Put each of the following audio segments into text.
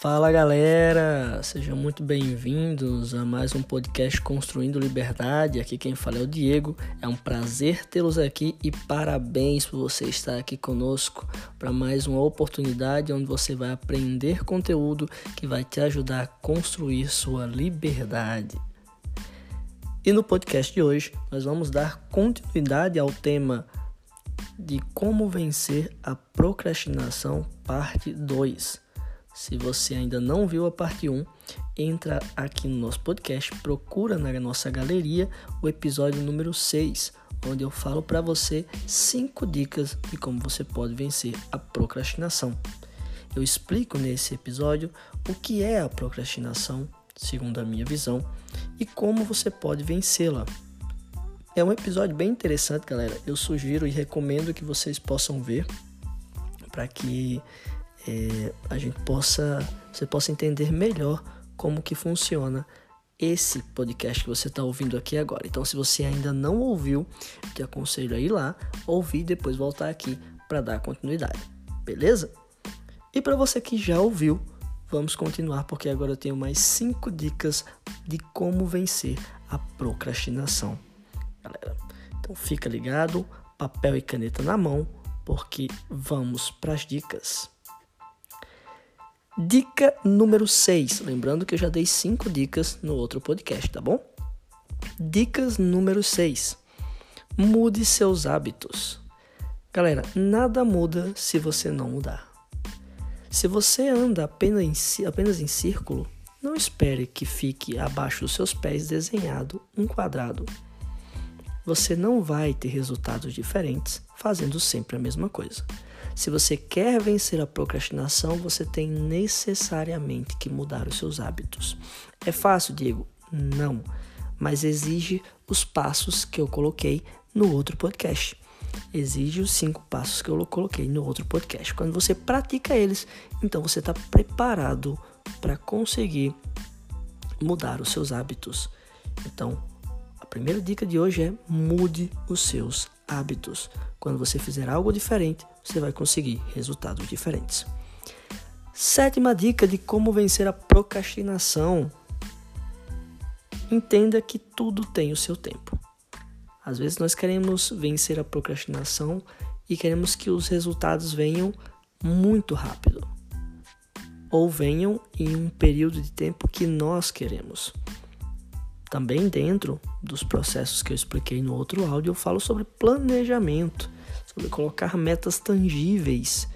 Fala galera, sejam muito bem-vindos a mais um podcast Construindo Liberdade. Aqui quem fala é o Diego. É um prazer tê-los aqui e parabéns por você estar aqui conosco para mais uma oportunidade onde você vai aprender conteúdo que vai te ajudar a construir sua liberdade. E no podcast de hoje, nós vamos dar continuidade ao tema de como vencer a procrastinação, parte 2. Se você ainda não viu a parte 1, entra aqui no nosso podcast, procura na nossa galeria o episódio número 6, onde eu falo para você 5 dicas de como você pode vencer a procrastinação. Eu explico nesse episódio o que é a procrastinação, segundo a minha visão, e como você pode vencê-la. É um episódio bem interessante, galera. Eu sugiro e recomendo que vocês possam ver para que é, a gente possa, você possa entender melhor como que funciona esse podcast que você está ouvindo aqui agora. Então, se você ainda não ouviu, te aconselho a ir lá, ouvir e depois voltar aqui para dar continuidade, beleza? E para você que já ouviu, vamos continuar porque agora eu tenho mais cinco dicas de como vencer a procrastinação, galera. Então, fica ligado, papel e caneta na mão, porque vamos para as dicas. Dica número 6. Lembrando que eu já dei 5 dicas no outro podcast, tá bom? Dicas número 6. Mude seus hábitos. Galera, nada muda se você não mudar. Se você anda apenas em, apenas em círculo, não espere que fique abaixo dos seus pés desenhado um quadrado. Você não vai ter resultados diferentes fazendo sempre a mesma coisa. Se você quer vencer a procrastinação, você tem necessariamente que mudar os seus hábitos. É fácil, Diego? Não, mas exige os passos que eu coloquei no outro podcast. Exige os cinco passos que eu coloquei no outro podcast. Quando você pratica eles, então você está preparado para conseguir mudar os seus hábitos. Então, a primeira dica de hoje é mude os seus hábitos. Quando você fizer algo diferente, você vai conseguir resultados diferentes. Sétima dica de como vencer a procrastinação. Entenda que tudo tem o seu tempo. Às vezes nós queremos vencer a procrastinação e queremos que os resultados venham muito rápido ou venham em um período de tempo que nós queremos. Também dentro dos processos que eu expliquei no outro áudio, eu falo sobre planejamento, sobre colocar metas tangíveis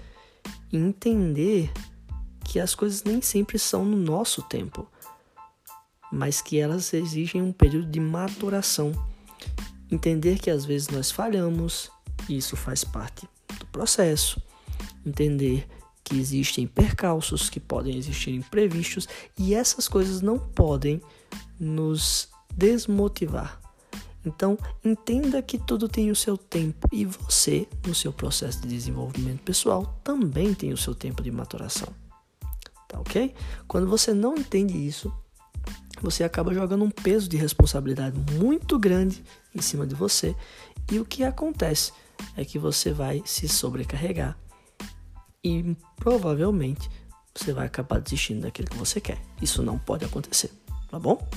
e entender que as coisas nem sempre são no nosso tempo, mas que elas exigem um período de maturação. Entender que às vezes nós falhamos, e isso faz parte do processo. Entender que existem percalços, que podem existir imprevistos, e essas coisas não podem nos desmotivar. Então, entenda que tudo tem o seu tempo e você, no seu processo de desenvolvimento pessoal, também tem o seu tempo de maturação. Tá ok? Quando você não entende isso, você acaba jogando um peso de responsabilidade muito grande em cima de você e o que acontece é que você vai se sobrecarregar e provavelmente você vai acabar desistindo daquilo que você quer. Isso não pode acontecer, tá bom?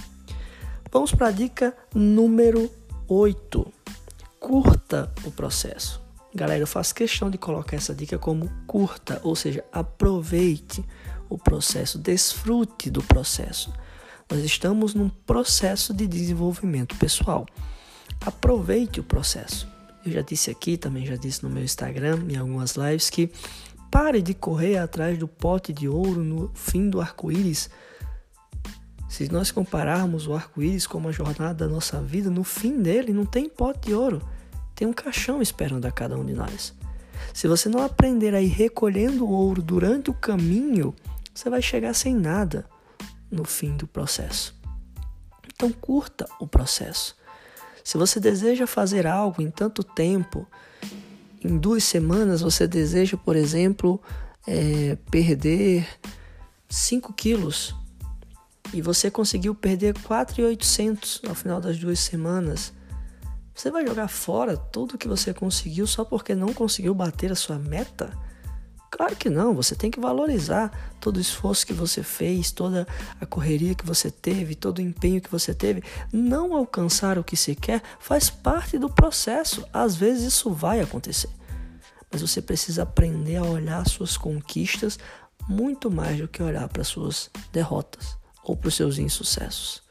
Vamos para a dica número 8. Curta o processo. Galera, eu faço questão de colocar essa dica como curta, ou seja, aproveite o processo, desfrute do processo. Nós estamos num processo de desenvolvimento pessoal. Aproveite o processo. Eu já disse aqui, também já disse no meu Instagram, em algumas lives, que pare de correr atrás do pote de ouro no fim do arco-íris se nós compararmos o arco-íris com uma jornada da nossa vida, no fim dele não tem pote de ouro, tem um caixão esperando a cada um de nós. Se você não aprender a ir recolhendo ouro durante o caminho, você vai chegar sem nada no fim do processo. Então curta o processo. Se você deseja fazer algo em tanto tempo, em duas semanas você deseja, por exemplo, é, perder 5 quilos e você conseguiu perder 4,800 ao final das duas semanas, você vai jogar fora tudo que você conseguiu só porque não conseguiu bater a sua meta? Claro que não, você tem que valorizar todo o esforço que você fez, toda a correria que você teve, todo o empenho que você teve. Não alcançar o que se quer faz parte do processo. Às vezes isso vai acontecer. Mas você precisa aprender a olhar suas conquistas muito mais do que olhar para suas derrotas ou para os seus insucessos.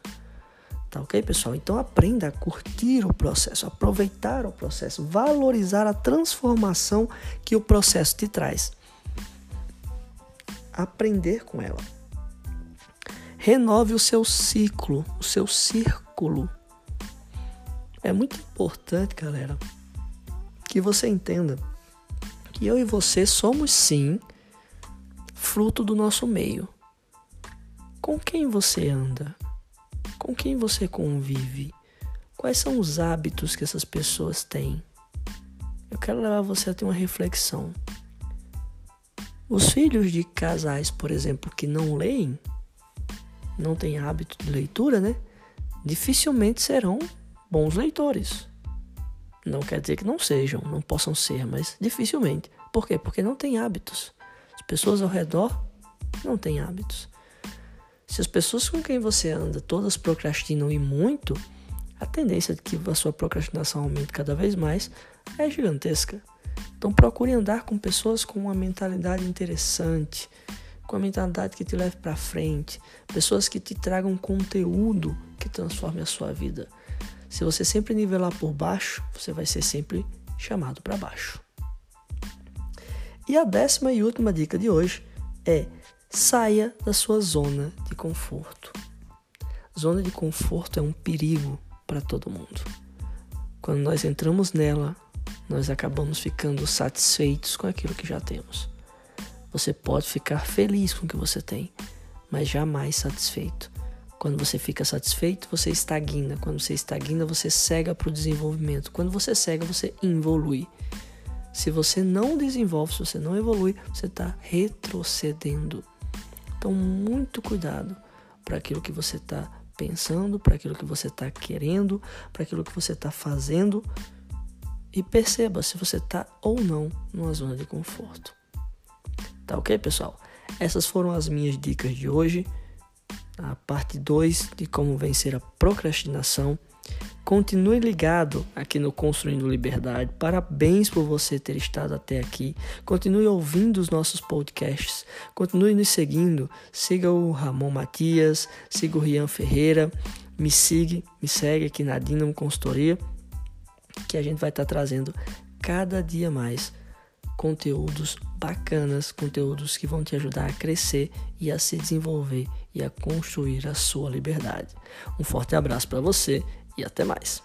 Tá ok, pessoal? Então aprenda a curtir o processo, aproveitar o processo, valorizar a transformação que o processo te traz aprender com ela. Renove o seu ciclo, o seu círculo. É muito importante, galera, que você entenda que eu e você somos sim fruto do nosso meio. Com quem você anda? Com quem você convive? Quais são os hábitos que essas pessoas têm? Eu quero levar você a ter uma reflexão. Os filhos de casais, por exemplo, que não leem, não têm hábito de leitura, né? Dificilmente serão bons leitores. Não quer dizer que não sejam, não possam ser, mas dificilmente. Por quê? Porque não têm hábitos. As pessoas ao redor não têm hábitos. Se as pessoas com quem você anda todas procrastinam e muito, a tendência de que a sua procrastinação aumente cada vez mais é gigantesca. Então procure andar com pessoas com uma mentalidade interessante, com a mentalidade que te leve para frente, pessoas que te tragam conteúdo que transforme a sua vida. Se você sempre nivelar por baixo, você vai ser sempre chamado para baixo. E a décima e última dica de hoje é saia da sua zona de conforto. Zona de conforto é um perigo para todo mundo. Quando nós entramos nela, nós acabamos ficando satisfeitos com aquilo que já temos. Você pode ficar feliz com o que você tem, mas jamais satisfeito. Quando você fica satisfeito, você estagna. Quando você estagna, você cega para o desenvolvimento. Quando você cega, você evolui. Se você não desenvolve, se você não evolui, você está retrocedendo. Então, muito cuidado para aquilo que você está pensando, para aquilo que você está querendo, para aquilo que você está fazendo e perceba se você está ou não numa zona de conforto. Tá ok, pessoal? Essas foram as minhas dicas de hoje. A parte 2 de como vencer a procrastinação. Continue ligado aqui no Construindo Liberdade. Parabéns por você ter estado até aqui. Continue ouvindo os nossos podcasts. Continue nos seguindo. Siga o Ramon Matias, siga o Rian Ferreira. Me siga, me segue aqui na Dinamo Consultoria que a gente vai estar trazendo cada dia mais conteúdos bacanas, conteúdos que vão te ajudar a crescer e a se desenvolver e a construir a sua liberdade. Um forte abraço para você e até mais.